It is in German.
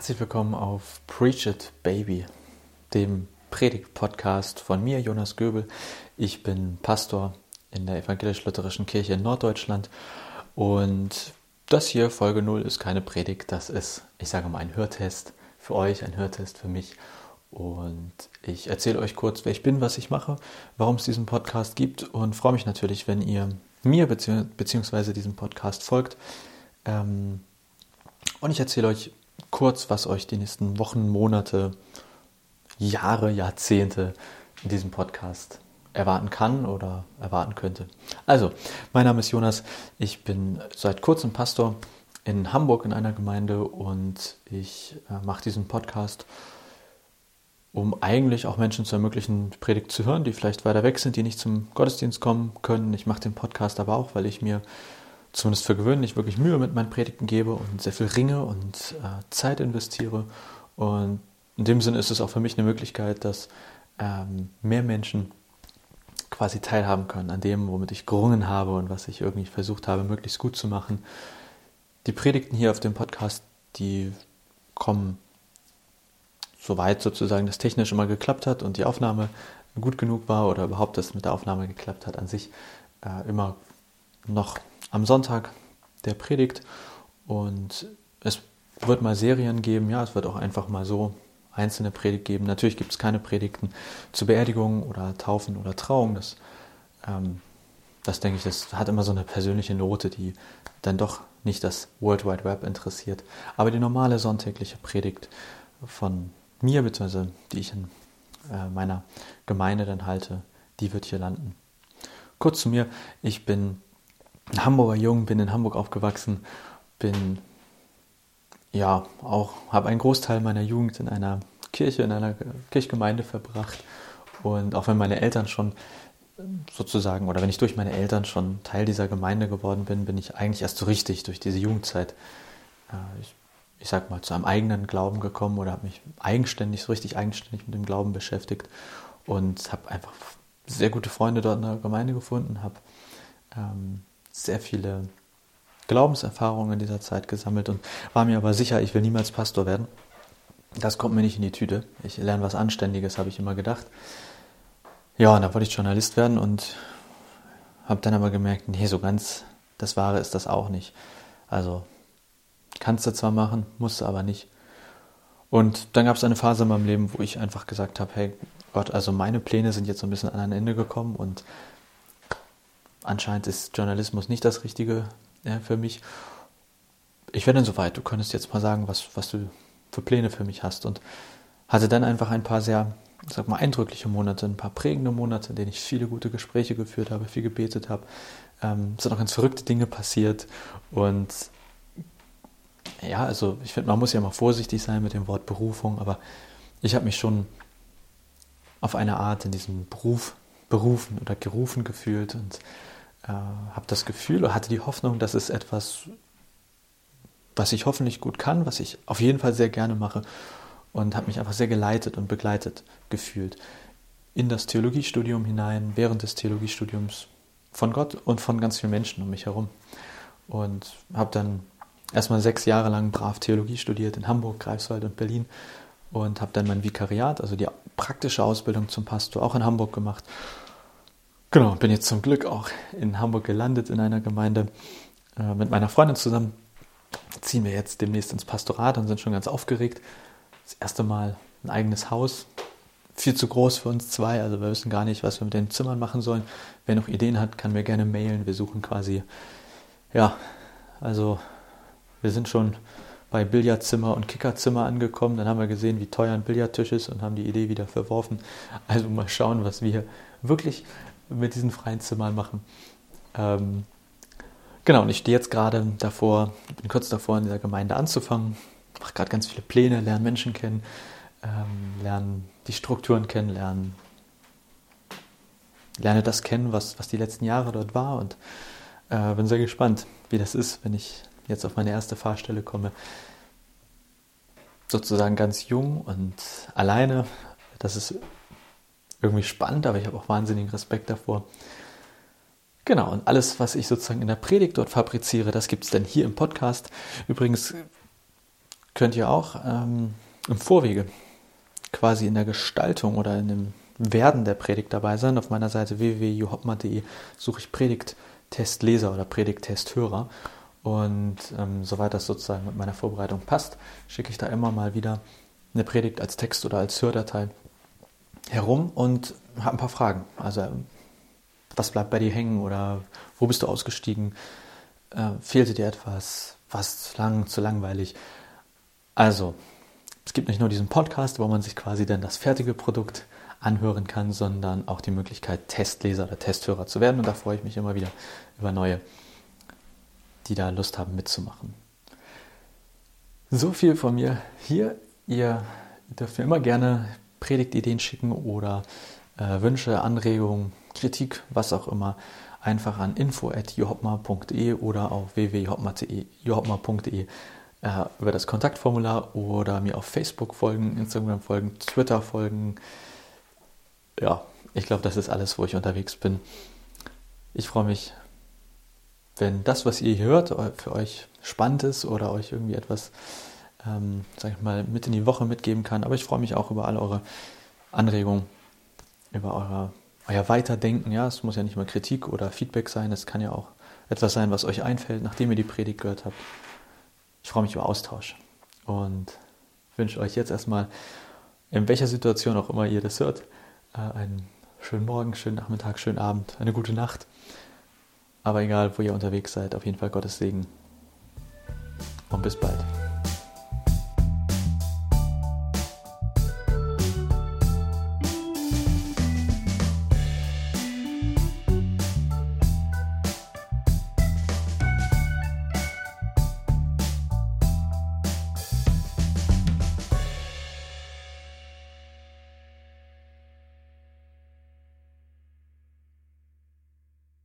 Herzlich willkommen auf Preach It Baby, dem Predigt-Podcast von mir, Jonas Göbel. Ich bin Pastor in der evangelisch-lutherischen Kirche in Norddeutschland und das hier, Folge 0, ist keine Predigt, das ist, ich sage mal, ein Hörtest für euch, ein Hörtest für mich. Und ich erzähle euch kurz, wer ich bin, was ich mache, warum es diesen Podcast gibt und freue mich natürlich, wenn ihr mir bezieh beziehungsweise diesem Podcast folgt. Ähm, und ich erzähle euch kurz, was euch die nächsten Wochen, Monate, Jahre, Jahrzehnte in diesem Podcast erwarten kann oder erwarten könnte. Also, mein Name ist Jonas, ich bin seit kurzem Pastor in Hamburg in einer Gemeinde und ich äh, mache diesen Podcast, um eigentlich auch Menschen zu ermöglichen, Predigt zu hören, die vielleicht weiter weg sind, die nicht zum Gottesdienst kommen können. Ich mache den Podcast aber auch, weil ich mir zumindest für gewöhnlich wirklich Mühe mit meinen Predigten gebe und sehr viel ringe und äh, Zeit investiere. Und in dem Sinne ist es auch für mich eine Möglichkeit, dass ähm, mehr Menschen quasi teilhaben können an dem, womit ich gerungen habe und was ich irgendwie versucht habe, möglichst gut zu machen. Die Predigten hier auf dem Podcast, die kommen soweit sozusagen das technisch immer geklappt hat und die Aufnahme gut genug war oder überhaupt das mit der Aufnahme geklappt hat, an sich äh, immer noch am Sonntag der Predigt und es wird mal Serien geben, ja, es wird auch einfach mal so einzelne Predigt geben. Natürlich gibt es keine Predigten zu Beerdigungen oder Taufen oder Trauung. Das, ähm, das denke ich, das hat immer so eine persönliche Note, die dann doch nicht das World Wide Web interessiert. Aber die normale sonntägliche Predigt von mir, beziehungsweise die ich in äh, meiner Gemeinde dann halte, die wird hier landen. Kurz zu mir, ich bin ein Hamburger Jung, bin in Hamburg aufgewachsen, bin ja auch, habe einen Großteil meiner Jugend in einer Kirche, in einer Kirchgemeinde verbracht. Und auch wenn meine Eltern schon sozusagen, oder wenn ich durch meine Eltern schon Teil dieser Gemeinde geworden bin, bin ich eigentlich erst so richtig durch diese Jugendzeit, äh, ich, ich sag mal, zu einem eigenen Glauben gekommen oder habe mich eigenständig, so richtig eigenständig mit dem Glauben beschäftigt und habe einfach sehr gute Freunde dort in der Gemeinde gefunden, habe ähm, sehr viele Glaubenserfahrungen in dieser Zeit gesammelt und war mir aber sicher, ich will niemals Pastor werden. Das kommt mir nicht in die Tüte. Ich lerne was Anständiges, habe ich immer gedacht. Ja, und da wollte ich Journalist werden und habe dann aber gemerkt, nee, so ganz das Wahre ist das auch nicht. Also kannst du zwar machen, musst du aber nicht. Und dann gab es eine Phase in meinem Leben, wo ich einfach gesagt habe, hey Gott, also meine Pläne sind jetzt so ein bisschen an ein Ende gekommen und anscheinend ist Journalismus nicht das Richtige ja, für mich. Ich wäre dann soweit, du könntest jetzt mal sagen, was, was du für Pläne für mich hast. Und hatte dann einfach ein paar sehr, sag mal, eindrückliche Monate, ein paar prägende Monate, in denen ich viele gute Gespräche geführt habe, viel gebetet habe. Ähm, es sind auch ganz verrückte Dinge passiert. Und ja, also ich finde, man muss ja mal vorsichtig sein mit dem Wort Berufung, aber ich habe mich schon auf eine Art in diesem Beruf berufen oder gerufen gefühlt und äh, habe das Gefühl oder hatte die Hoffnung, dass es etwas, was ich hoffentlich gut kann, was ich auf jeden Fall sehr gerne mache und habe mich einfach sehr geleitet und begleitet gefühlt in das Theologiestudium hinein, während des Theologiestudiums von Gott und von ganz vielen Menschen um mich herum. Und habe dann erstmal sechs Jahre lang brav Theologie studiert in Hamburg, Greifswald und Berlin und habe dann mein Vikariat, also die praktische Ausbildung zum Pastor, auch in Hamburg gemacht Genau, bin jetzt zum Glück auch in Hamburg gelandet in einer Gemeinde äh, mit meiner Freundin zusammen. Ziehen wir jetzt demnächst ins Pastorat und sind schon ganz aufgeregt. Das erste Mal ein eigenes Haus. Viel zu groß für uns zwei, also wir wissen gar nicht, was wir mit den Zimmern machen sollen. Wer noch Ideen hat, kann mir gerne mailen. Wir suchen quasi, ja, also wir sind schon bei Billardzimmer und Kickerzimmer angekommen. Dann haben wir gesehen, wie teuer ein Billardtisch ist und haben die Idee wieder verworfen. Also mal schauen, was wir wirklich mit diesen freien Zimmern machen. Ähm, genau, und ich stehe jetzt gerade davor, bin kurz davor, in dieser Gemeinde anzufangen, mache gerade ganz viele Pläne, lerne Menschen kennen, ähm, lerne die Strukturen kennen, lerne, lerne das kennen, was, was die letzten Jahre dort war und äh, bin sehr gespannt, wie das ist, wenn ich jetzt auf meine erste Fahrstelle komme. Sozusagen ganz jung und alleine. Das ist irgendwie spannend, aber ich habe auch wahnsinnigen Respekt davor. Genau, und alles, was ich sozusagen in der Predigt dort fabriziere, das gibt es dann hier im Podcast. Übrigens könnt ihr auch ähm, im Vorwege quasi in der Gestaltung oder in dem Werden der Predigt dabei sein. Auf meiner Seite www.juhopma.de suche ich Predigttestleser oder Predigttesthörer. Und ähm, soweit das sozusagen mit meiner Vorbereitung passt, schicke ich da immer mal wieder eine Predigt als Text oder als Hördatei herum und habe ein paar Fragen. Also, was bleibt bei dir hängen oder wo bist du ausgestiegen? Äh, fehlte dir etwas? Was lang, zu langweilig? Also, es gibt nicht nur diesen Podcast, wo man sich quasi dann das fertige Produkt anhören kann, sondern auch die Möglichkeit, Testleser oder Testhörer zu werden. Und da freue ich mich immer wieder über neue, die da Lust haben mitzumachen. So viel von mir hier. Ihr dürft mir immer gerne Predigtideen schicken oder äh, Wünsche, Anregungen, Kritik, was auch immer. Einfach an info.johopma.de oder auf www.johopma.de äh, über das Kontaktformular oder mir auf Facebook folgen, Instagram folgen, Twitter folgen. Ja, ich glaube, das ist alles, wo ich unterwegs bin. Ich freue mich, wenn das, was ihr hier hört, für euch spannend ist oder euch irgendwie etwas, ähm, sag ich mal, mit in die Woche mitgeben kann. Aber ich freue mich auch über all eure Anregungen, über eure, euer Weiterdenken. Ja, es muss ja nicht mal Kritik oder Feedback sein. Es kann ja auch etwas sein, was euch einfällt, nachdem ihr die Predigt gehört habt. Ich freue mich über Austausch und wünsche euch jetzt erstmal, in welcher Situation auch immer ihr das hört, äh, einen schönen Morgen, schönen Nachmittag, schönen Abend, eine gute Nacht. Aber egal, wo ihr unterwegs seid, auf jeden Fall Gottes Segen und bis bald.